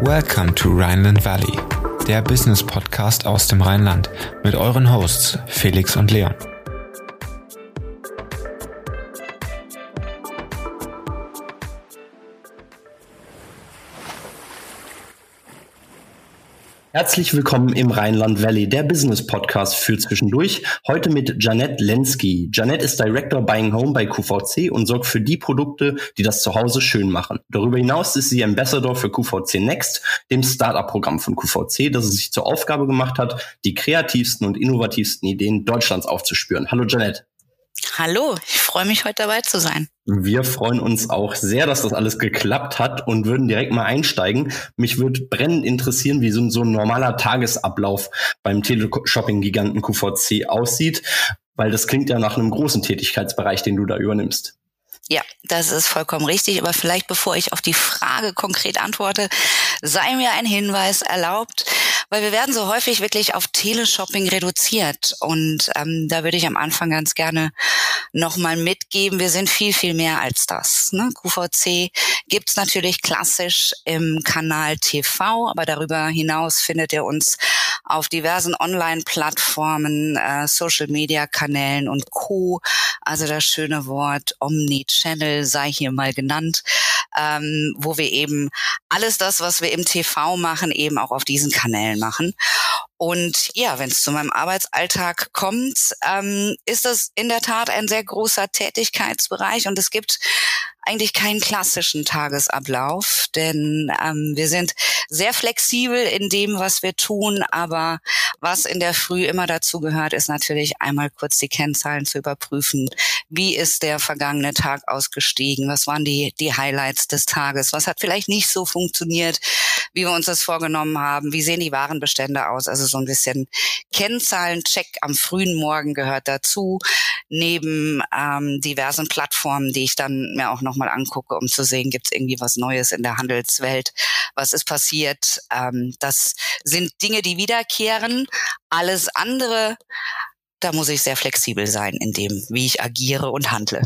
Welcome to Rhineland Valley, der Business Podcast aus dem Rheinland mit euren Hosts Felix und Leon. Herzlich willkommen im Rheinland Valley, der Business Podcast für zwischendurch. Heute mit Janette Lenski. Janette ist Director Buying Home bei QVC und sorgt für die Produkte, die das Zuhause schön machen. Darüber hinaus ist sie Ambassador für QVC Next, dem Startup-Programm von QVC, das es sich zur Aufgabe gemacht hat, die kreativsten und innovativsten Ideen Deutschlands aufzuspüren. Hallo Janette. Hallo, ich freue mich heute dabei zu sein. Wir freuen uns auch sehr, dass das alles geklappt hat und würden direkt mal einsteigen. Mich würde brennend interessieren, wie so, so ein normaler Tagesablauf beim Teleshopping-Giganten QVC aussieht, weil das klingt ja nach einem großen Tätigkeitsbereich, den du da übernimmst. Ja, das ist vollkommen richtig. Aber vielleicht bevor ich auf die Frage konkret antworte, sei mir ein Hinweis erlaubt, weil wir werden so häufig wirklich auf Teleshopping reduziert. Und ähm, da würde ich am Anfang ganz gerne nochmal mitgeben, wir sind viel, viel mehr als das. Ne? QVC gibt's natürlich klassisch im Kanal TV, aber darüber hinaus findet ihr uns auf diversen Online-Plattformen, äh, Social-Media-Kanälen und Co. Also das schöne Wort Omni-Channel sei hier mal genannt, ähm, wo wir eben alles das, was wir im TV machen, eben auch auf diesen Kanälen machen. Und ja, wenn es zu meinem Arbeitsalltag kommt, ähm, ist das in der Tat ein sehr großer Tätigkeitsbereich und es gibt eigentlich keinen klassischen Tagesablauf, denn ähm, wir sind sehr flexibel in dem, was wir tun, aber was in der Früh immer dazu gehört, ist natürlich einmal kurz die Kennzahlen zu überprüfen. Wie ist der vergangene Tag ausgestiegen? Was waren die, die Highlights des Tages? Was hat vielleicht nicht so funktioniert, wie wir uns das vorgenommen haben? Wie sehen die Warenbestände aus? Also so ein bisschen Kennzahlencheck am frühen Morgen gehört dazu, neben ähm, diversen Plattformen, die ich dann mir auch nochmal angucke, um zu sehen, gibt es irgendwie was Neues in der Handelswelt? Was ist passiert? Ähm, das sind Dinge, die wiederkehren. Alles andere, da muss ich sehr flexibel sein in dem, wie ich agiere und handle.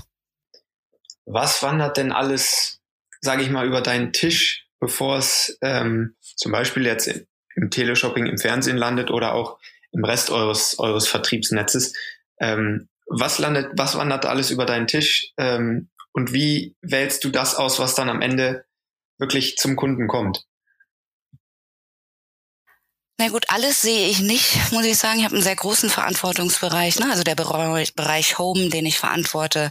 Was wandert denn alles, sage ich mal, über deinen Tisch, bevor es ähm, zum Beispiel jetzt im Teleshopping im Fernsehen landet oder auch im Rest eures, eures Vertriebsnetzes? Ähm, was landet, was wandert alles über deinen Tisch ähm, und wie wählst du das aus, was dann am Ende wirklich zum Kunden kommt? Na gut, alles sehe ich nicht, muss ich sagen. Ich habe einen sehr großen Verantwortungsbereich. Ne? Also der Bereich Home, den ich verantworte,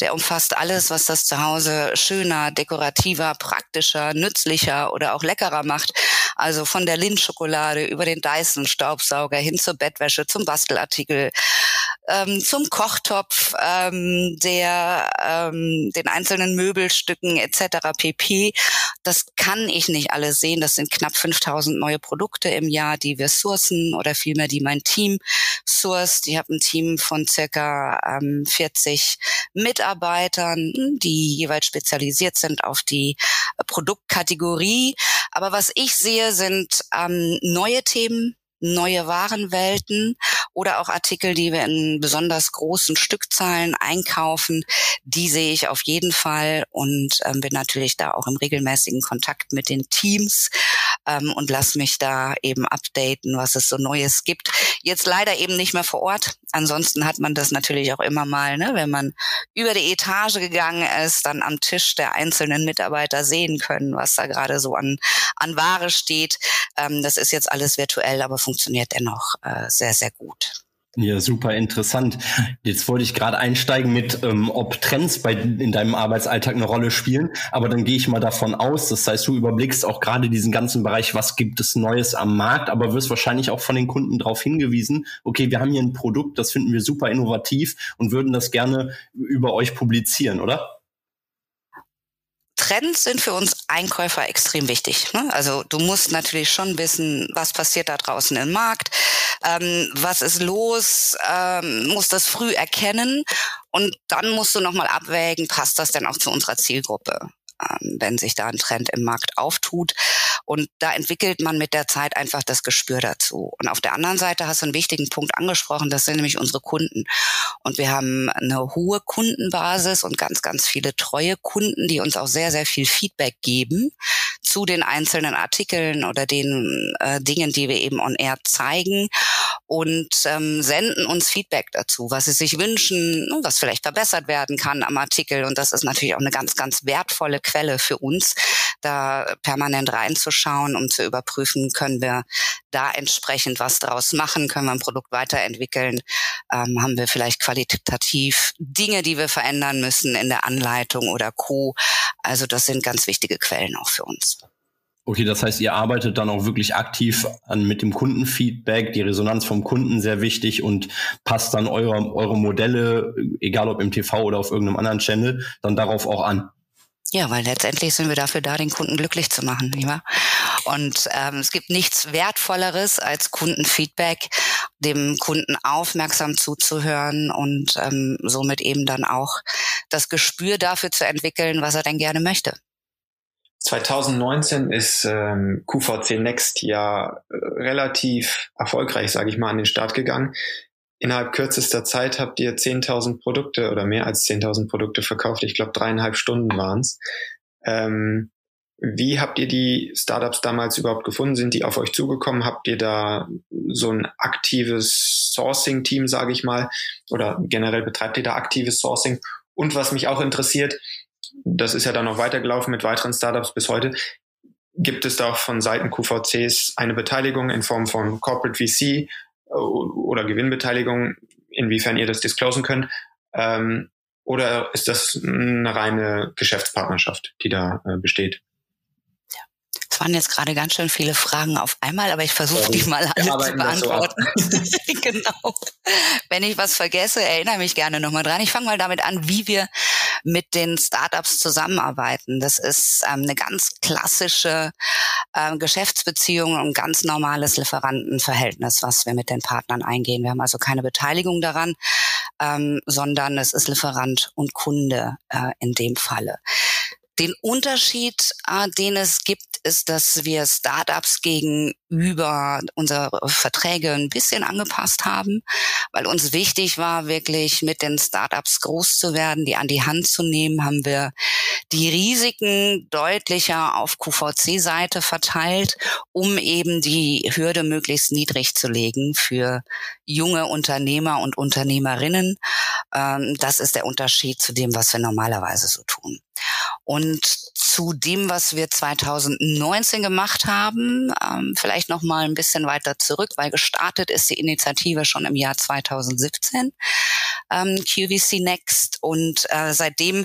der umfasst alles, was das Zuhause schöner, dekorativer, praktischer, nützlicher oder auch leckerer macht. Also von der Lindschokolade über den Dyson-Staubsauger hin zur Bettwäsche, zum Bastelartikel, ähm, zum Kochtopf, ähm, der ähm, den einzelnen Möbelstücken etc. pp. Das kann ich nicht alles sehen. Das sind knapp 5000 neue Produkte im Jahr, die wir sourcen oder vielmehr die mein Team sourced. Ich habe ein Team von circa ähm, 40 Mitarbeitern, die jeweils spezialisiert sind auf die Produktkategorie. Aber was ich sehe, sind ähm, neue Themen, neue Warenwelten oder auch Artikel, die wir in besonders großen Stückzahlen einkaufen, die sehe ich auf jeden Fall und ähm, bin natürlich da auch im regelmäßigen Kontakt mit den Teams ähm, und lasse mich da eben updaten, was es so Neues gibt. Jetzt leider eben nicht mehr vor Ort. Ansonsten hat man das natürlich auch immer mal, ne, wenn man über die Etage gegangen ist, dann am Tisch der einzelnen Mitarbeiter sehen können, was da gerade so an, an Ware steht. Ähm, das ist jetzt alles virtuell, aber funktioniert dennoch äh, sehr, sehr gut. Ja, super interessant. Jetzt wollte ich gerade einsteigen mit, ähm, ob Trends bei, in deinem Arbeitsalltag eine Rolle spielen. Aber dann gehe ich mal davon aus, das heißt, du überblickst auch gerade diesen ganzen Bereich, was gibt es Neues am Markt, aber wirst wahrscheinlich auch von den Kunden darauf hingewiesen, okay, wir haben hier ein Produkt, das finden wir super innovativ und würden das gerne über euch publizieren, oder? Trends sind für uns Einkäufer extrem wichtig. Ne? Also du musst natürlich schon wissen, was passiert da draußen im Markt, ähm, was ist los, ähm, musst das früh erkennen und dann musst du nochmal abwägen, passt das denn auch zu unserer Zielgruppe? Ähm, wenn sich da ein Trend im Markt auftut. Und da entwickelt man mit der Zeit einfach das Gespür dazu. Und auf der anderen Seite hast du einen wichtigen Punkt angesprochen, das sind nämlich unsere Kunden. Und wir haben eine hohe Kundenbasis und ganz, ganz viele treue Kunden, die uns auch sehr, sehr viel Feedback geben zu den einzelnen Artikeln oder den äh, Dingen, die wir eben on air zeigen und ähm, senden uns Feedback dazu, was sie sich wünschen, was vielleicht verbessert werden kann am Artikel. Und das ist natürlich auch eine ganz, ganz wertvolle Quelle für uns, da permanent reinzuschauen, um zu überprüfen, können wir da entsprechend was draus machen, können wir ein Produkt weiterentwickeln, ähm, haben wir vielleicht qualitativ Dinge, die wir verändern müssen in der Anleitung oder Co. Also das sind ganz wichtige Quellen auch für uns. Okay, das heißt, ihr arbeitet dann auch wirklich aktiv an, mit dem Kundenfeedback, die Resonanz vom Kunden sehr wichtig und passt dann eure, eure Modelle, egal ob im TV oder auf irgendeinem anderen Channel, dann darauf auch an. Ja, weil letztendlich sind wir dafür da, den Kunden glücklich zu machen, nicht wahr? Und ähm, es gibt nichts Wertvolleres als Kundenfeedback, dem Kunden aufmerksam zuzuhören und ähm, somit eben dann auch das Gespür dafür zu entwickeln, was er denn gerne möchte. 2019 ist ähm, QVC Next ja äh, relativ erfolgreich, sage ich mal, an den Start gegangen. Innerhalb kürzester Zeit habt ihr 10.000 Produkte oder mehr als 10.000 Produkte verkauft. Ich glaube, dreieinhalb Stunden waren's. Ähm, wie habt ihr die Startups damals überhaupt gefunden? Sind die auf euch zugekommen? Habt ihr da so ein aktives Sourcing-Team, sage ich mal? Oder generell betreibt ihr da aktives Sourcing? Und was mich auch interessiert, das ist ja dann noch weitergelaufen mit weiteren Startups bis heute. Gibt es da auch von Seiten QVCs eine Beteiligung in Form von Corporate VC oder Gewinnbeteiligung, inwiefern ihr das disclosen könnt? Ähm, oder ist das eine reine Geschäftspartnerschaft, die da äh, besteht? Es waren jetzt gerade ganz schön viele Fragen auf einmal, aber ich versuche die mal alle zu beantworten. Genau. Wenn ich was vergesse, erinnere mich gerne nochmal dran. Ich fange mal damit an, wie wir mit den Startups zusammenarbeiten. Das ist ähm, eine ganz klassische äh, Geschäftsbeziehung und ganz normales Lieferantenverhältnis, was wir mit den Partnern eingehen. Wir haben also keine Beteiligung daran, ähm, sondern es ist Lieferant und Kunde äh, in dem Falle. Den Unterschied, äh, den es gibt, ist, dass wir Startups gegenüber unsere Verträge ein bisschen angepasst haben, weil uns wichtig war, wirklich mit den Startups groß zu werden, die an die Hand zu nehmen, haben wir die Risiken deutlicher auf QVC-Seite verteilt, um eben die Hürde möglichst niedrig zu legen für junge Unternehmer und Unternehmerinnen. Ähm, das ist der Unterschied zu dem, was wir normalerweise so tun. Und zu dem, was wir 2019 gemacht haben, ähm, vielleicht noch mal ein bisschen weiter zurück, weil gestartet ist die Initiative schon im Jahr 2017, ähm, QVC Next. Und äh, seitdem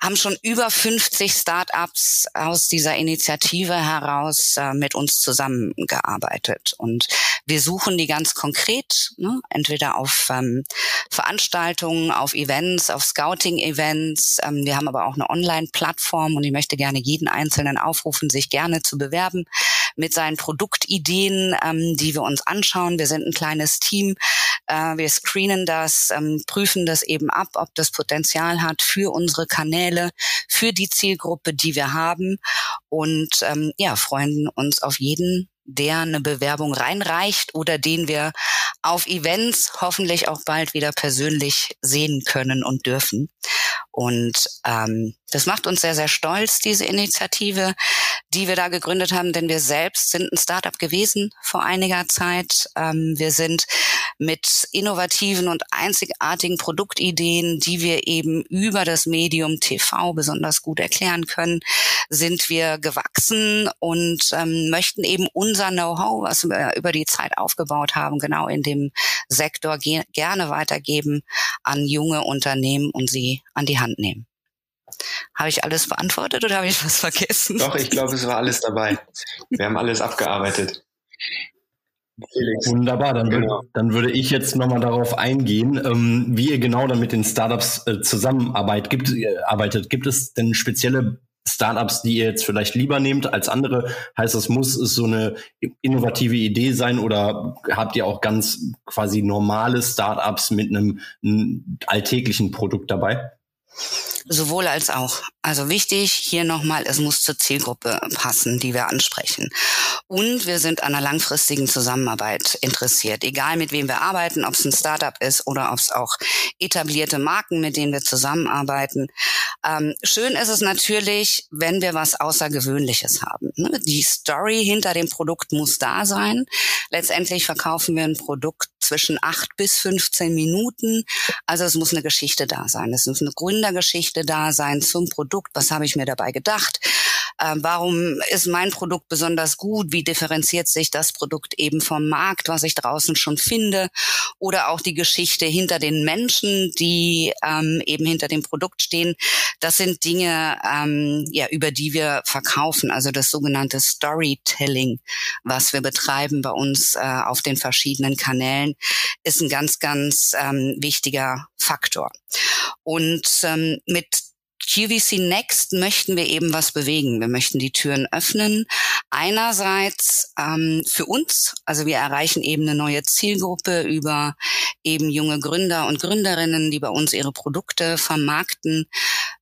haben schon über 50 Startups aus dieser Initiative heraus äh, mit uns zusammengearbeitet. Und wir suchen die ganz konkret, ne, entweder auf ähm, Veranstaltungen, auf Events, auf Scouting-Events. Ähm, wir haben aber auch eine Online-Plattform und ich möchte gerne jeden Einzelnen aufrufen, sich gerne zu bewerben mit seinen Produktideen, ähm, die wir uns anschauen. Wir sind ein kleines Team. Äh, wir screenen das, ähm, prüfen das eben ab, ob das Potenzial hat für unsere Kanäle für die Zielgruppe, die wir haben und ähm, ja, freuen uns auf jeden, der eine Bewerbung reinreicht oder den wir auf Events hoffentlich auch bald wieder persönlich sehen können und dürfen. Und ähm, das macht uns sehr, sehr stolz, diese Initiative, die wir da gegründet haben, denn wir selbst sind ein Startup gewesen vor einiger Zeit. Ähm, wir sind mit innovativen und einzigartigen Produktideen, die wir eben über das Medium TV besonders gut erklären können, sind wir gewachsen und ähm, möchten eben unser Know-how, was wir über die Zeit aufgebaut haben, genau in dem Sektor ge gerne weitergeben an junge Unternehmen und sie an die Hand nehmen. Habe ich alles beantwortet oder habe ich was vergessen? Doch, ich glaube, es war alles dabei. Wir haben alles abgearbeitet. Felix. Wunderbar, dann, genau. dann würde ich jetzt nochmal darauf eingehen, ähm, wie ihr genau dann mit den Startups äh, zusammenarbeitet. Gibt, äh, arbeitet. Gibt es denn spezielle Startups, die ihr jetzt vielleicht lieber nehmt als andere? Heißt das, muss es so eine innovative Idee sein oder habt ihr auch ganz quasi normale Startups mit einem, einem alltäglichen Produkt dabei? Sowohl als auch. Also wichtig hier nochmal, es muss zur Zielgruppe passen, die wir ansprechen. Und wir sind an einer langfristigen Zusammenarbeit interessiert. Egal mit wem wir arbeiten, ob es ein Startup ist oder ob es auch etablierte Marken, mit denen wir zusammenarbeiten. Ähm, schön ist es natürlich, wenn wir was Außergewöhnliches haben. Ne? Die Story hinter dem Produkt muss da sein. Letztendlich verkaufen wir ein Produkt zwischen acht bis 15 Minuten. Also es muss eine Geschichte da sein. Es muss eine Gründergeschichte da sein zum Produkt. Was habe ich mir dabei gedacht? Äh, warum ist mein Produkt besonders gut? Wie differenziert sich das Produkt eben vom Markt, was ich draußen schon finde? Oder auch die Geschichte hinter den Menschen, die ähm, eben hinter dem Produkt stehen. Das sind Dinge, ähm, ja, über die wir verkaufen. Also das sogenannte Storytelling, was wir betreiben bei uns äh, auf den verschiedenen Kanälen, ist ein ganz, ganz ähm, wichtiger Faktor. Und ähm, mit QVC Next möchten wir eben was bewegen. Wir möchten die Türen öffnen. Einerseits ähm, für uns, also wir erreichen eben eine neue Zielgruppe über eben junge Gründer und Gründerinnen, die bei uns ihre Produkte vermarkten.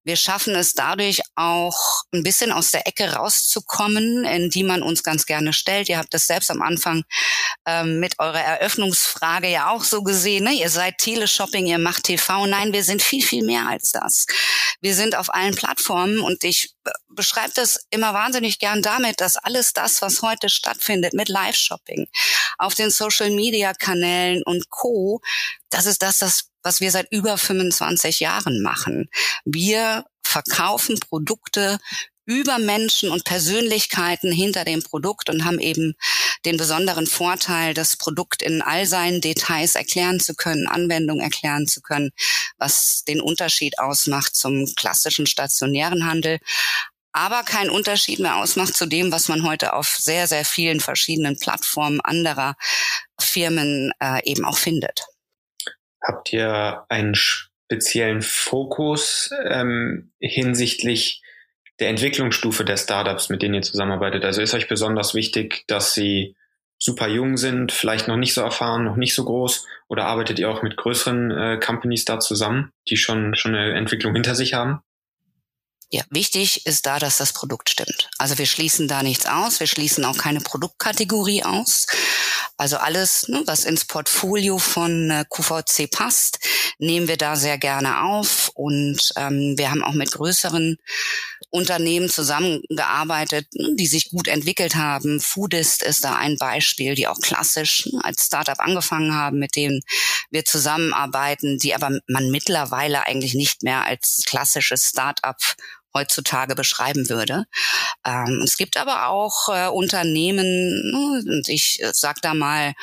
Wir schaffen es dadurch auch ein bisschen aus der Ecke rauszukommen, in die man uns ganz gerne stellt. Ihr habt das selbst am Anfang ähm, mit eurer Eröffnungsfrage ja auch so gesehen. Ne? Ihr seid Teleshopping, ihr macht TV. Nein, wir sind viel, viel mehr als das. Wir sind auf allen Plattformen und ich beschreibe das immer wahnsinnig gern damit, dass alles das, was heute stattfindet mit Live-Shopping auf den Social-Media-Kanälen und Co., das ist das, das was wir seit über 25 Jahren machen. Wir verkaufen Produkte über Menschen und Persönlichkeiten hinter dem Produkt und haben eben den besonderen Vorteil, das Produkt in all seinen Details erklären zu können, Anwendung erklären zu können, was den Unterschied ausmacht zum klassischen stationären Handel, aber keinen Unterschied mehr ausmacht zu dem, was man heute auf sehr, sehr vielen verschiedenen Plattformen anderer Firmen äh, eben auch findet. Habt ihr einen speziellen Fokus ähm, hinsichtlich der Entwicklungsstufe der Startups, mit denen ihr zusammenarbeitet? Also ist euch besonders wichtig, dass sie super jung sind, vielleicht noch nicht so erfahren, noch nicht so groß? Oder arbeitet ihr auch mit größeren äh, Companies da zusammen, die schon, schon eine Entwicklung hinter sich haben? Ja, wichtig ist da, dass das Produkt stimmt. Also wir schließen da nichts aus, wir schließen auch keine Produktkategorie aus. Also alles, ne, was ins Portfolio von äh, QVC passt, nehmen wir da sehr gerne auf. Und ähm, wir haben auch mit größeren Unternehmen zusammengearbeitet, ne, die sich gut entwickelt haben. Foodist ist da ein Beispiel, die auch klassisch ne, als Startup angefangen haben, mit denen wir zusammenarbeiten, die aber man mittlerweile eigentlich nicht mehr als klassisches Startup heutzutage beschreiben würde. Ähm, es gibt aber auch äh, Unternehmen, ne, und ich sag da mal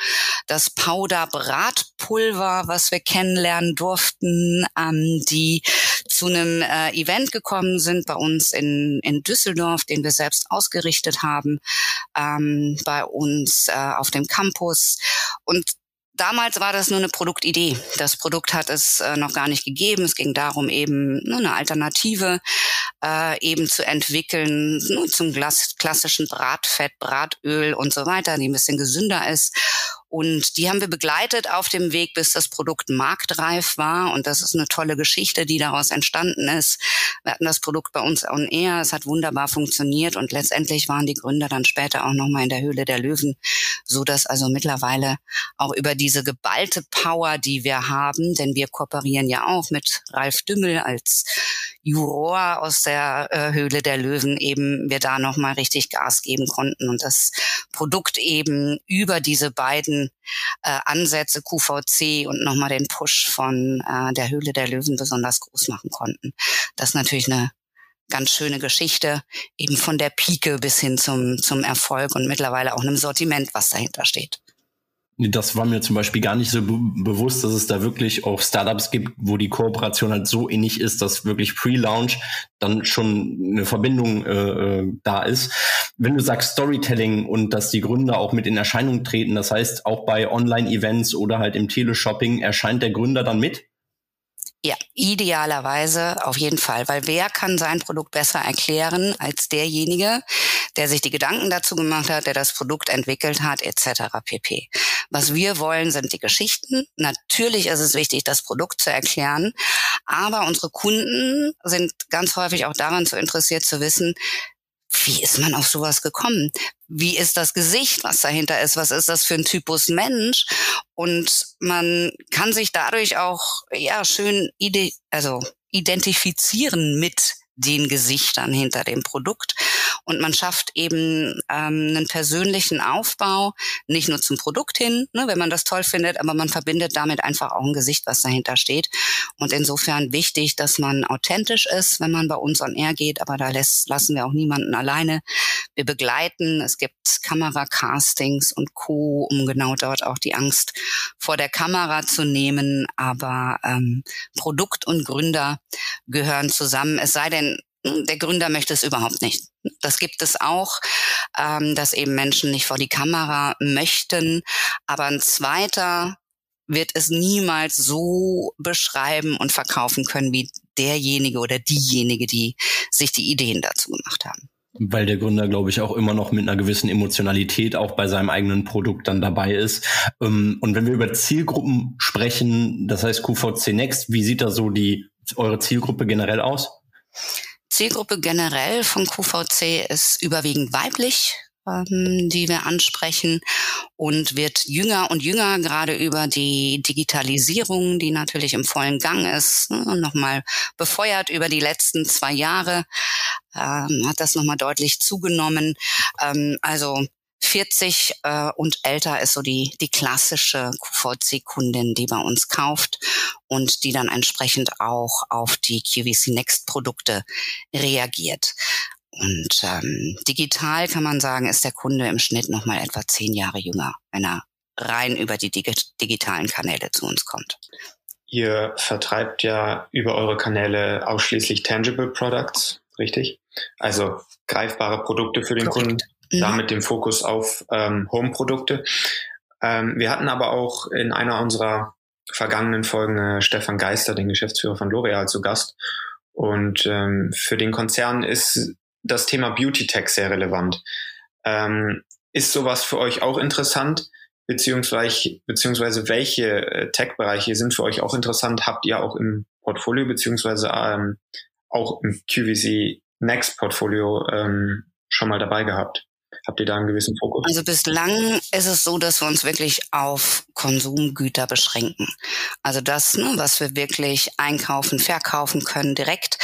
das Powder Bratpulver, was wir kennenlernen durften, ähm, die zu einem äh, Event gekommen sind bei uns in, in Düsseldorf, den wir selbst ausgerichtet haben, ähm, bei uns äh, auf dem Campus. Und Damals war das nur eine Produktidee. Das Produkt hat es äh, noch gar nicht gegeben. Es ging darum, eben nur eine Alternative äh, eben zu entwickeln nur zum klassischen Bratfett, Bratöl und so weiter, die ein bisschen gesünder ist. Und die haben wir begleitet auf dem Weg, bis das Produkt marktreif war. Und das ist eine tolle Geschichte, die daraus entstanden ist. Wir hatten das Produkt bei uns on air. Es hat wunderbar funktioniert. Und letztendlich waren die Gründer dann später auch nochmal in der Höhle der Löwen, so dass also mittlerweile auch über diese geballte Power, die wir haben, denn wir kooperieren ja auch mit Ralf Dümmel als Juror aus der äh, Höhle der Löwen eben wir da nochmal richtig Gas geben konnten und das Produkt eben über diese beiden äh, Ansätze QVC und nochmal den Push von äh, der Höhle der Löwen besonders groß machen konnten. Das ist natürlich eine ganz schöne Geschichte, eben von der Pike bis hin zum, zum Erfolg und mittlerweile auch einem Sortiment, was dahinter steht. Das war mir zum Beispiel gar nicht so be bewusst, dass es da wirklich auch Startups gibt, wo die Kooperation halt so ähnlich ist, dass wirklich Pre-Launch dann schon eine Verbindung äh, äh, da ist. Wenn du sagst Storytelling und dass die Gründer auch mit in Erscheinung treten, das heißt auch bei Online-Events oder halt im Teleshopping erscheint der Gründer dann mit? Ja, idealerweise auf jeden Fall, weil wer kann sein Produkt besser erklären als derjenige, der sich die Gedanken dazu gemacht hat, der das Produkt entwickelt hat, etc. pp. Was wir wollen, sind die Geschichten. Natürlich ist es wichtig, das Produkt zu erklären, aber unsere Kunden sind ganz häufig auch daran zu interessiert zu wissen, wie ist man auf sowas gekommen? Wie ist das Gesicht, was dahinter ist? Was ist das für ein Typus Mensch? Und man kann sich dadurch auch ja schön ide also identifizieren mit den Gesichtern hinter dem Produkt. Und man schafft eben ähm, einen persönlichen Aufbau, nicht nur zum Produkt hin, ne, wenn man das toll findet, aber man verbindet damit einfach auch ein Gesicht, was dahinter steht. Und insofern wichtig, dass man authentisch ist, wenn man bei uns on air geht, aber da lässt, lassen wir auch niemanden alleine. Wir begleiten, es gibt Kameracastings und Co., um genau dort auch die Angst vor der Kamera zu nehmen. Aber ähm, Produkt und Gründer gehören zusammen. Es sei denn, der Gründer möchte es überhaupt nicht. Das gibt es auch, ähm, dass eben Menschen nicht vor die Kamera möchten. Aber ein zweiter wird es niemals so beschreiben und verkaufen können wie derjenige oder diejenige, die sich die Ideen dazu gemacht haben. Weil der Gründer, glaube ich, auch immer noch mit einer gewissen Emotionalität auch bei seinem eigenen Produkt dann dabei ist. Ähm, und wenn wir über Zielgruppen sprechen, das heißt QVC Next, wie sieht da so die eure Zielgruppe generell aus? Zielgruppe generell von QVC ist überwiegend weiblich, ähm, die wir ansprechen und wird jünger und jünger, gerade über die Digitalisierung, die natürlich im vollen Gang ist, ne, nochmal befeuert über die letzten zwei Jahre, ähm, hat das nochmal deutlich zugenommen. Ähm, also 40 äh, und älter ist so die, die klassische QVC-Kundin, die bei uns kauft und die dann entsprechend auch auf die QVC Next Produkte reagiert. Und ähm, digital kann man sagen, ist der Kunde im Schnitt nochmal etwa zehn Jahre jünger, wenn er rein über die dig digitalen Kanäle zu uns kommt. Ihr vertreibt ja über eure Kanäle ausschließlich tangible Products, richtig? Also greifbare Produkte für den Korrekt. Kunden mhm. da mit dem Fokus auf ähm, Home-Produkte. Ähm, wir hatten aber auch in einer unserer vergangenen Folgen äh, Stefan Geister, den Geschäftsführer von L'Oreal, zu Gast. Und ähm, für den Konzern ist das Thema Beauty Tech sehr relevant. Ähm, ist sowas für euch auch interessant? Beziehungsweise, beziehungsweise welche äh, Tech-Bereiche sind für euch auch interessant? Habt ihr auch im Portfolio, beziehungsweise ähm, auch im QVC Next Portfolio ähm, schon mal dabei gehabt? Habt ihr da einen gewissen Fokus? Also bislang ist es so, dass wir uns wirklich auf Konsumgüter beschränken. Also das, ne, was wir wirklich einkaufen, verkaufen können direkt.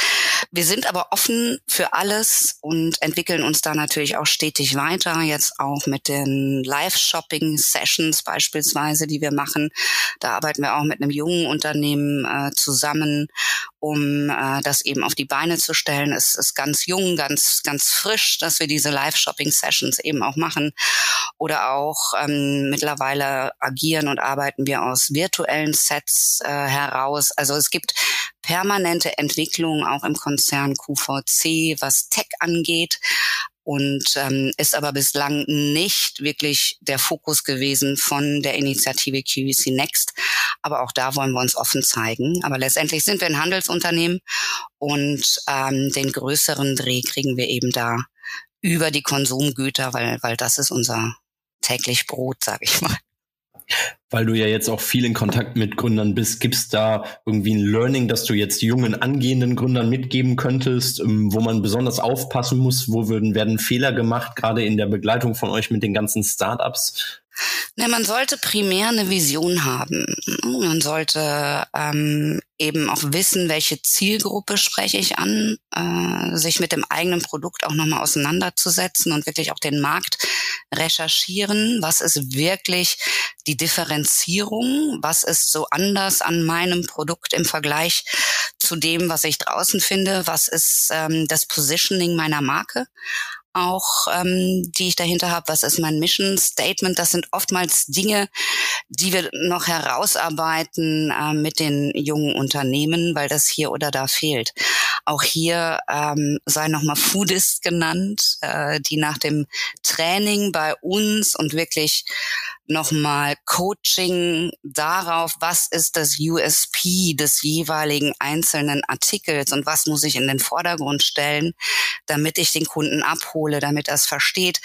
Wir sind aber offen für alles und entwickeln uns da natürlich auch stetig weiter. Jetzt auch mit den Live-Shopping-Sessions beispielsweise, die wir machen. Da arbeiten wir auch mit einem jungen Unternehmen äh, zusammen, um äh, das eben auf die Beine zu stellen. Es ist ganz jung, ganz, ganz frisch, dass wir diese Live-Shopping-Sessions eben auch machen. Oder auch ähm, mittlerweile agieren und arbeiten wir aus virtuellen Sets äh, heraus. Also es gibt permanente Entwicklung auch im Konzern QVC, was Tech angeht und ähm, ist aber bislang nicht wirklich der Fokus gewesen von der Initiative QVC Next. Aber auch da wollen wir uns offen zeigen. Aber letztendlich sind wir ein Handelsunternehmen und ähm, den größeren Dreh kriegen wir eben da über die Konsumgüter, weil, weil das ist unser täglich Brot, sage ich mal. Weil du ja jetzt auch viel in Kontakt mit Gründern bist, gibt's da irgendwie ein Learning, das du jetzt jungen angehenden Gründern mitgeben könntest, ähm, wo man besonders aufpassen muss, wo würden, werden Fehler gemacht, gerade in der Begleitung von euch mit den ganzen Startups? Ne, man sollte primär eine Vision haben. Man sollte ähm, eben auch wissen, welche Zielgruppe spreche ich an, äh, sich mit dem eigenen Produkt auch nochmal auseinanderzusetzen und wirklich auch den Markt recherchieren. Was ist wirklich die Differenzierung? Was ist so anders an meinem Produkt im Vergleich zu dem, was ich draußen finde? Was ist ähm, das Positioning meiner Marke? Auch, ähm, die ich dahinter habe. Was ist mein Mission Statement? Das sind oftmals Dinge, die wir noch herausarbeiten äh, mit den jungen Unternehmen, weil das hier oder da fehlt. Auch hier ähm, sei nochmal Foodist genannt, äh, die nach dem Training bei uns und wirklich nochmal Coaching darauf, was ist das USP des jeweiligen einzelnen Artikels und was muss ich in den Vordergrund stellen, damit ich den Kunden abhole, damit er es versteht,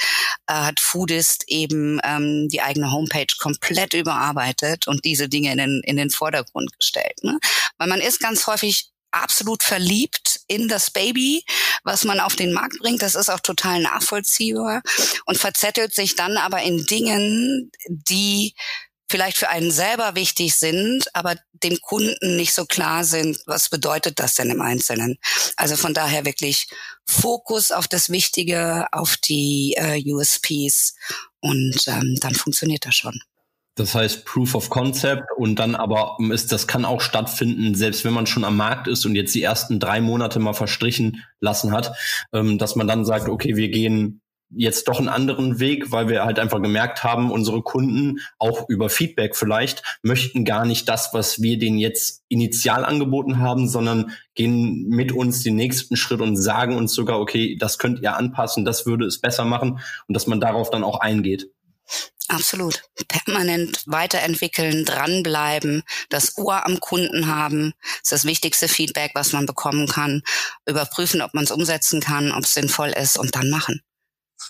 äh, hat Foodist eben ähm, die eigene Homepage komplett überarbeitet und diese Dinge in den, in den Vordergrund gestellt. Ne? Weil man ist ganz häufig absolut verliebt in das Baby, was man auf den Markt bringt. Das ist auch total nachvollziehbar und verzettelt sich dann aber in Dingen, die vielleicht für einen selber wichtig sind, aber dem Kunden nicht so klar sind, was bedeutet das denn im Einzelnen. Also von daher wirklich Fokus auf das Wichtige, auf die äh, USPs und ähm, dann funktioniert das schon. Das heißt Proof of Concept und dann aber ist, das kann auch stattfinden, selbst wenn man schon am Markt ist und jetzt die ersten drei Monate mal verstrichen lassen hat, ähm, dass man dann sagt, okay, wir gehen jetzt doch einen anderen Weg, weil wir halt einfach gemerkt haben, unsere Kunden auch über Feedback vielleicht möchten gar nicht das, was wir denen jetzt initial angeboten haben, sondern gehen mit uns den nächsten Schritt und sagen uns sogar, okay, das könnt ihr anpassen, das würde es besser machen und dass man darauf dann auch eingeht. Absolut. Permanent weiterentwickeln, dranbleiben, das Ohr am Kunden haben, ist das wichtigste Feedback, was man bekommen kann. Überprüfen, ob man es umsetzen kann, ob es sinnvoll ist und dann machen.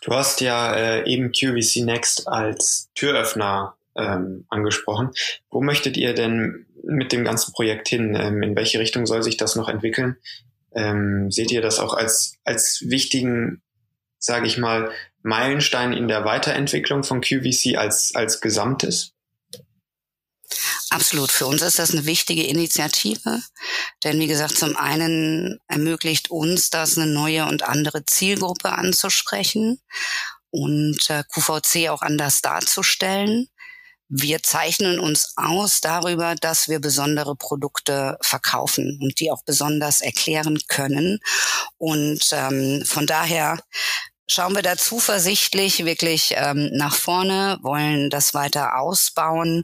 Du hast ja äh, eben QVC Next als Türöffner ähm, angesprochen. Wo möchtet ihr denn mit dem ganzen Projekt hin? Ähm, in welche Richtung soll sich das noch entwickeln? Ähm, seht ihr das auch als, als wichtigen, sage ich mal, Meilenstein in der Weiterentwicklung von QVC als, als Gesamtes? Absolut. Für uns ist das eine wichtige Initiative, denn wie gesagt, zum einen ermöglicht uns das, eine neue und andere Zielgruppe anzusprechen und äh, QVC auch anders darzustellen. Wir zeichnen uns aus darüber, dass wir besondere Produkte verkaufen und die auch besonders erklären können. Und ähm, von daher schauen wir da zuversichtlich wirklich ähm, nach vorne, wollen das weiter ausbauen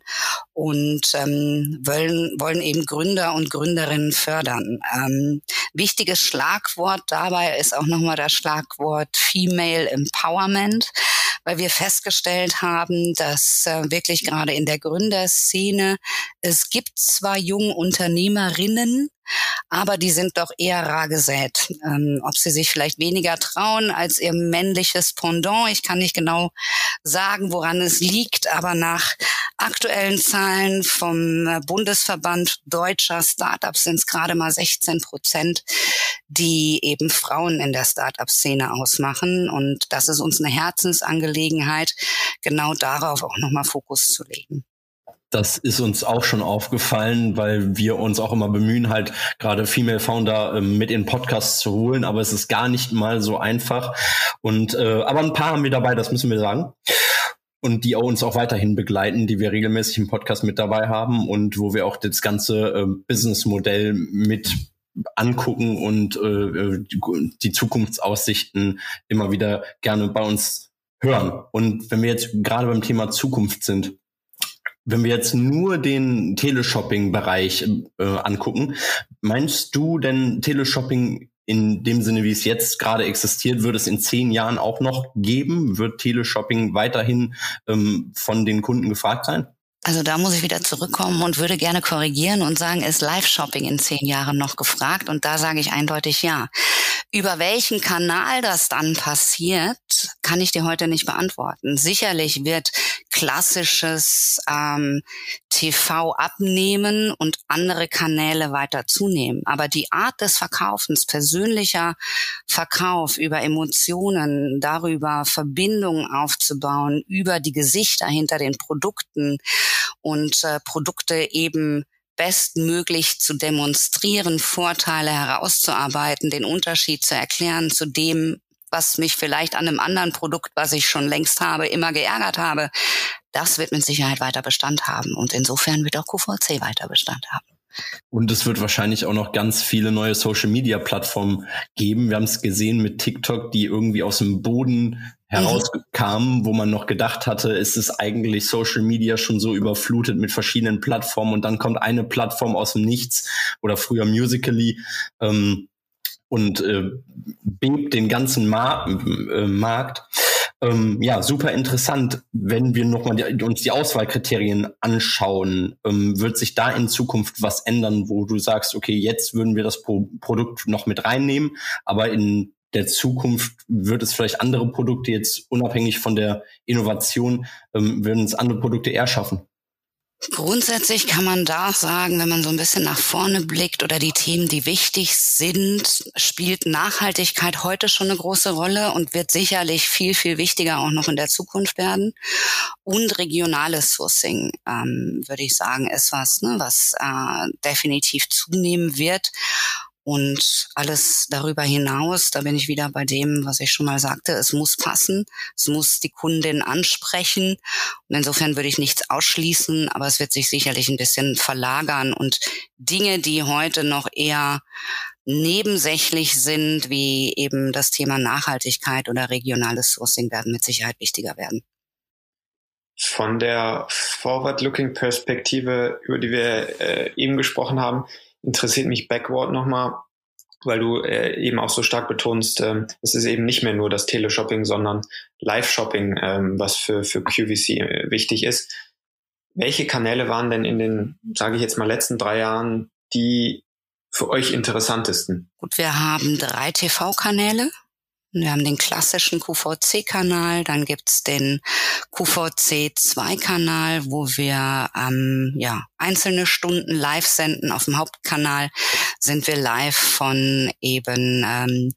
und ähm, wollen, wollen eben Gründer und Gründerinnen fördern. Ähm, wichtiges Schlagwort dabei ist auch nochmal das Schlagwort Female Empowerment, weil wir festgestellt haben, dass äh, wirklich gerade in der Gründerszene es gibt zwar junge Unternehmerinnen, aber die sind doch eher rar gesät. Ähm, ob sie sich vielleicht weniger trauen als ihr männliches Pendant, ich kann nicht genau sagen, woran es liegt, aber nach aktuellen Zahlen vom äh, Bundesverband deutscher Startups sind es gerade mal 16 Prozent, die eben Frauen in der Startup-Szene ausmachen. Und das ist uns eine Herzensangelegenheit, genau darauf auch nochmal Fokus zu legen. Das ist uns auch schon aufgefallen, weil wir uns auch immer bemühen, halt gerade Female Founder äh, mit in Podcasts zu holen, aber es ist gar nicht mal so einfach. Und äh, aber ein paar haben wir dabei, das müssen wir sagen. Und die auch uns auch weiterhin begleiten, die wir regelmäßig im Podcast mit dabei haben und wo wir auch das ganze äh, Businessmodell mit angucken und äh, die Zukunftsaussichten immer wieder gerne bei uns hören. Und wenn wir jetzt gerade beim Thema Zukunft sind, wenn wir jetzt nur den Teleshopping-Bereich äh, angucken, meinst du denn Teleshopping in dem Sinne, wie es jetzt gerade existiert, wird es in zehn Jahren auch noch geben? Wird Teleshopping weiterhin ähm, von den Kunden gefragt sein? Also da muss ich wieder zurückkommen und würde gerne korrigieren und sagen, ist Live-Shopping in zehn Jahren noch gefragt? Und da sage ich eindeutig ja. Über welchen Kanal das dann passiert, kann ich dir heute nicht beantworten. Sicherlich wird klassisches ähm, TV abnehmen und andere Kanäle weiter zunehmen. Aber die Art des Verkaufens, persönlicher Verkauf über Emotionen, darüber Verbindungen aufzubauen, über die Gesichter hinter den Produkten und äh, Produkte eben bestmöglich zu demonstrieren, Vorteile herauszuarbeiten, den Unterschied zu erklären zu dem, was mich vielleicht an einem anderen Produkt, was ich schon längst habe, immer geärgert habe, das wird mit Sicherheit weiter Bestand haben. Und insofern wird auch QVC weiter Bestand haben. Und es wird wahrscheinlich auch noch ganz viele neue Social-Media-Plattformen geben. Wir haben es gesehen mit TikTok, die irgendwie aus dem Boden herauskamen, mhm. wo man noch gedacht hatte, ist es eigentlich Social Media schon so überflutet mit verschiedenen Plattformen und dann kommt eine Plattform aus dem Nichts oder früher Musically. Ähm, und äh, bebt den ganzen Mar äh, Markt. Ähm, ja, super interessant. Wenn wir nochmal die, uns die Auswahlkriterien anschauen, ähm, wird sich da in Zukunft was ändern, wo du sagst, okay, jetzt würden wir das Pro Produkt noch mit reinnehmen, aber in der Zukunft wird es vielleicht andere Produkte jetzt unabhängig von der Innovation, ähm, würden es andere Produkte eher schaffen? Grundsätzlich kann man da sagen, wenn man so ein bisschen nach vorne blickt oder die Themen, die wichtig sind, spielt Nachhaltigkeit heute schon eine große Rolle und wird sicherlich viel, viel wichtiger auch noch in der Zukunft werden. Und regionales Sourcing, ähm, würde ich sagen, ist was, ne, was äh, definitiv zunehmen wird. Und alles darüber hinaus, da bin ich wieder bei dem, was ich schon mal sagte, es muss passen, es muss die Kundin ansprechen. Und insofern würde ich nichts ausschließen, aber es wird sich sicherlich ein bisschen verlagern und Dinge, die heute noch eher nebensächlich sind, wie eben das Thema Nachhaltigkeit oder regionales Sourcing werden mit Sicherheit wichtiger werden. Von der Forward-Looking-Perspektive, über die wir äh, eben gesprochen haben, interessiert mich Backward nochmal, weil du äh, eben auch so stark betonst, ähm, es ist eben nicht mehr nur das Teleshopping, sondern Live-Shopping, ähm, was für, für QVC äh, wichtig ist. Welche Kanäle waren denn in den, sage ich jetzt mal, letzten drei Jahren die für euch interessantesten? Gut, wir haben drei TV-Kanäle. Wir haben den klassischen QVC-Kanal, dann gibt's den QVC-2-Kanal, wo wir ähm, ja, einzelne Stunden live senden. Auf dem Hauptkanal sind wir live von eben ähm,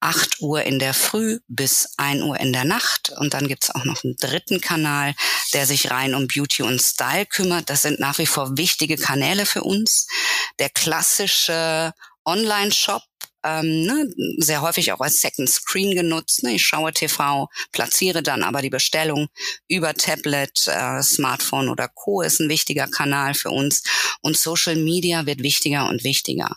8 Uhr in der Früh bis 1 Uhr in der Nacht. Und dann gibt's auch noch einen dritten Kanal, der sich rein um Beauty und Style kümmert. Das sind nach wie vor wichtige Kanäle für uns. Der klassische Online-Shop ähm, ne, sehr häufig auch als Second Screen genutzt. Ne? Ich schaue TV, platziere dann aber die Bestellung über Tablet, äh, Smartphone oder Co. ist ein wichtiger Kanal für uns. Und Social Media wird wichtiger und wichtiger.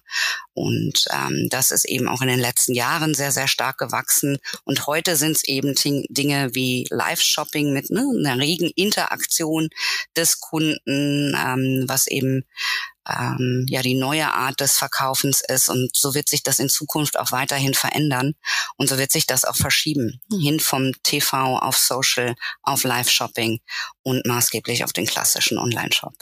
Und ähm, das ist eben auch in den letzten Jahren sehr, sehr stark gewachsen. Und heute sind es eben Dinge wie Live-Shopping mit ne, einer regen Interaktion des Kunden, ähm, was eben ähm, ja die neue Art des Verkaufens ist. Und so wird sich das in Zukunft auch weiterhin verändern. Und so wird sich das auch verschieben. Hin vom TV auf Social, auf Live-Shopping und maßgeblich auf den klassischen Online-Shop.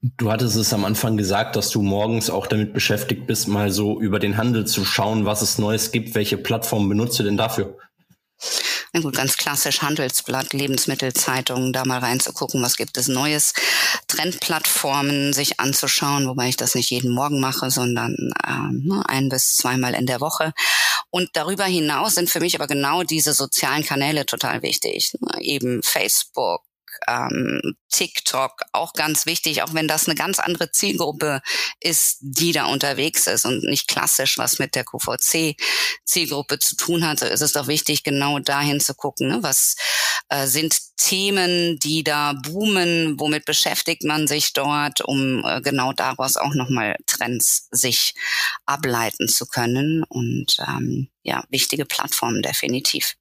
Du hattest es am Anfang gesagt, dass du morgens auch damit beschäftigt bist, mal so über den Handel zu schauen, was es Neues gibt. Welche Plattformen benutzt du denn dafür? Gut, ganz klassisch Handelsblatt, Lebensmittelzeitungen, da mal reinzugucken, was gibt es Neues, Trendplattformen sich anzuschauen, wobei ich das nicht jeden Morgen mache, sondern ähm, ein bis zweimal in der Woche. Und darüber hinaus sind für mich aber genau diese sozialen Kanäle total wichtig. Eben Facebook, ähm, TikTok auch ganz wichtig, auch wenn das eine ganz andere Zielgruppe ist, die da unterwegs ist und nicht klassisch was mit der QVC-Zielgruppe zu tun hat, ist es doch wichtig, genau dahin zu gucken, ne? was äh, sind Themen, die da boomen, womit beschäftigt man sich dort, um äh, genau daraus auch nochmal Trends sich ableiten zu können und ähm, ja, wichtige Plattformen definitiv.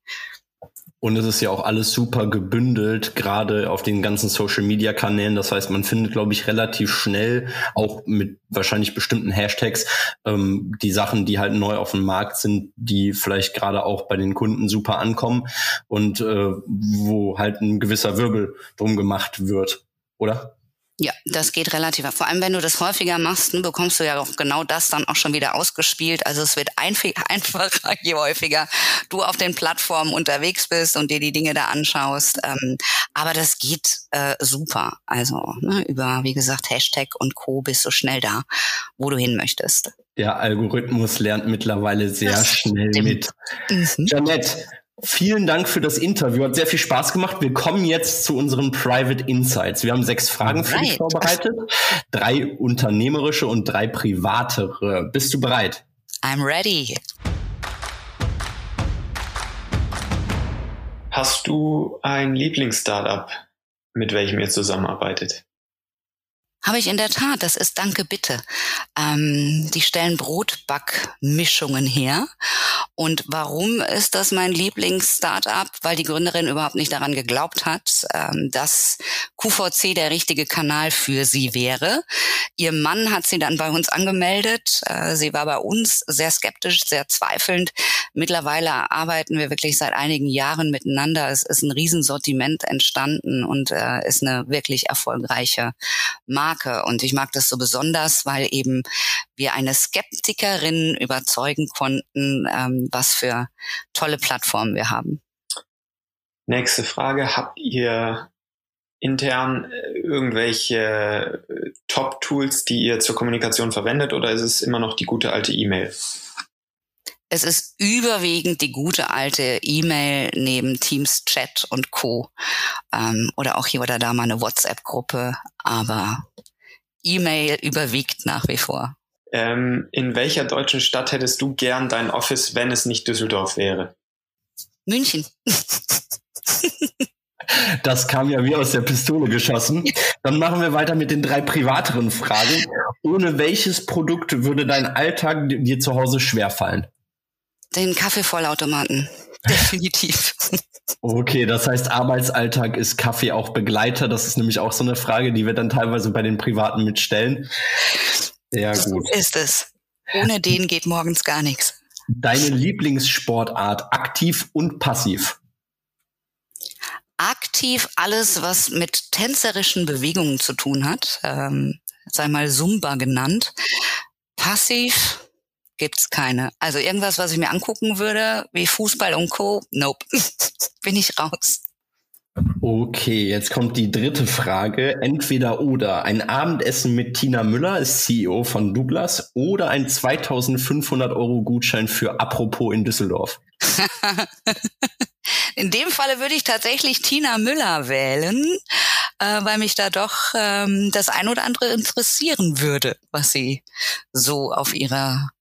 Und es ist ja auch alles super gebündelt, gerade auf den ganzen Social-Media-Kanälen. Das heißt, man findet, glaube ich, relativ schnell, auch mit wahrscheinlich bestimmten Hashtags, ähm, die Sachen, die halt neu auf dem Markt sind, die vielleicht gerade auch bei den Kunden super ankommen und äh, wo halt ein gewisser Wirbel drum gemacht wird, oder? Ja, das geht relativ. Vor allem, wenn du das häufiger machst, ne, bekommst du ja auch genau das dann auch schon wieder ausgespielt. Also es wird einfacher, je häufiger du auf den Plattformen unterwegs bist und dir die Dinge da anschaust. Ähm, aber das geht äh, super. Also ne, über, wie gesagt, Hashtag und Co. bist du schnell da, wo du hin möchtest. Der Algorithmus lernt mittlerweile sehr das schnell stimmt. mit. Mhm. Janette, Vielen Dank für das Interview. Hat sehr viel Spaß gemacht. Wir kommen jetzt zu unseren Private Insights. Wir haben sechs Fragen für dich vorbereitet. Drei unternehmerische und drei privatere. Bist du bereit? I'm ready. Hast du ein Lieblingsstartup, mit welchem ihr zusammenarbeitet? Habe ich in der Tat, das ist Danke Bitte. Ähm, die stellen Brotbackmischungen her. Und warum ist das mein Lieblings-Startup? Weil die Gründerin überhaupt nicht daran geglaubt hat, ähm, dass QVC der richtige Kanal für sie wäre. Ihr Mann hat sie dann bei uns angemeldet. Äh, sie war bei uns sehr skeptisch, sehr zweifelnd. Mittlerweile arbeiten wir wirklich seit einigen Jahren miteinander. Es ist ein Riesensortiment entstanden und äh, ist eine wirklich erfolgreiche Marke Marke. Und ich mag das so besonders, weil eben wir eine Skeptikerin überzeugen konnten, ähm, was für tolle Plattformen wir haben. Nächste Frage. Habt ihr intern äh, irgendwelche äh, Top-Tools, die ihr zur Kommunikation verwendet oder ist es immer noch die gute alte E-Mail? Es ist überwiegend die gute alte E-Mail neben Teams Chat und Co. Ähm, oder auch hier oder da mal eine WhatsApp-Gruppe, aber E-Mail überwiegt nach wie vor. Ähm, in welcher deutschen Stadt hättest du gern dein Office, wenn es nicht Düsseldorf wäre? München. Das kam ja wie aus der Pistole geschossen. Dann machen wir weiter mit den drei privateren Fragen. Ohne welches Produkt würde dein Alltag dir zu Hause schwerfallen? Den Kaffeevollautomaten. Definitiv. Okay, das heißt, Arbeitsalltag ist Kaffee auch Begleiter. Das ist nämlich auch so eine Frage, die wir dann teilweise bei den Privaten mitstellen. Sehr gut. So ist es. Ohne den geht morgens gar nichts. Deine Lieblingssportart, aktiv und passiv? Aktiv alles, was mit tänzerischen Bewegungen zu tun hat, ähm, sei mal Zumba genannt. Passiv gibt's keine. Also irgendwas, was ich mir angucken würde, wie Fußball und Co. Nope. Bin ich raus. Okay, jetzt kommt die dritte Frage. Entweder oder. Ein Abendessen mit Tina Müller, ist CEO von Douglas, oder ein 2500 Euro Gutschein für Apropos in Düsseldorf. in dem Falle würde ich tatsächlich Tina Müller wählen, äh, weil mich da doch ähm, das ein oder andere interessieren würde, was sie so auf ihrer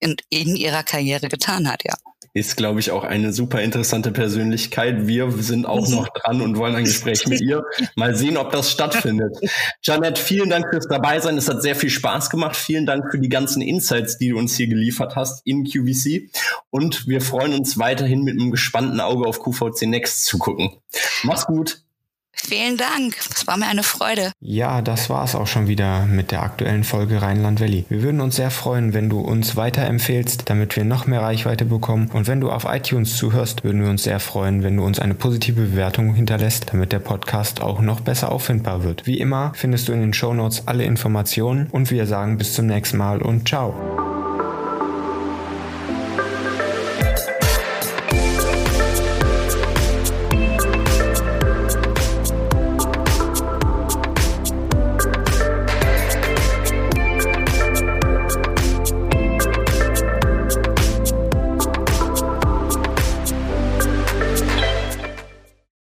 in, in ihrer Karriere getan hat, ja. Ist, glaube ich, auch eine super interessante Persönlichkeit. Wir sind auch noch dran und wollen ein Gespräch mit ihr. Mal sehen, ob das stattfindet. Janet, vielen Dank fürs Dabeisein. Es hat sehr viel Spaß gemacht. Vielen Dank für die ganzen Insights, die du uns hier geliefert hast in QVC. Und wir freuen uns weiterhin mit einem gespannten Auge auf QVC Next zu gucken. Mach's gut. Vielen Dank. Es war mir eine Freude. Ja, das war es auch schon wieder mit der aktuellen Folge Rheinland Valley. Wir würden uns sehr freuen, wenn du uns weiterempfehlst, damit wir noch mehr Reichweite bekommen. Und wenn du auf iTunes zuhörst, würden wir uns sehr freuen, wenn du uns eine positive Bewertung hinterlässt, damit der Podcast auch noch besser auffindbar wird. Wie immer findest du in den Show Notes alle Informationen und wir sagen bis zum nächsten Mal und ciao.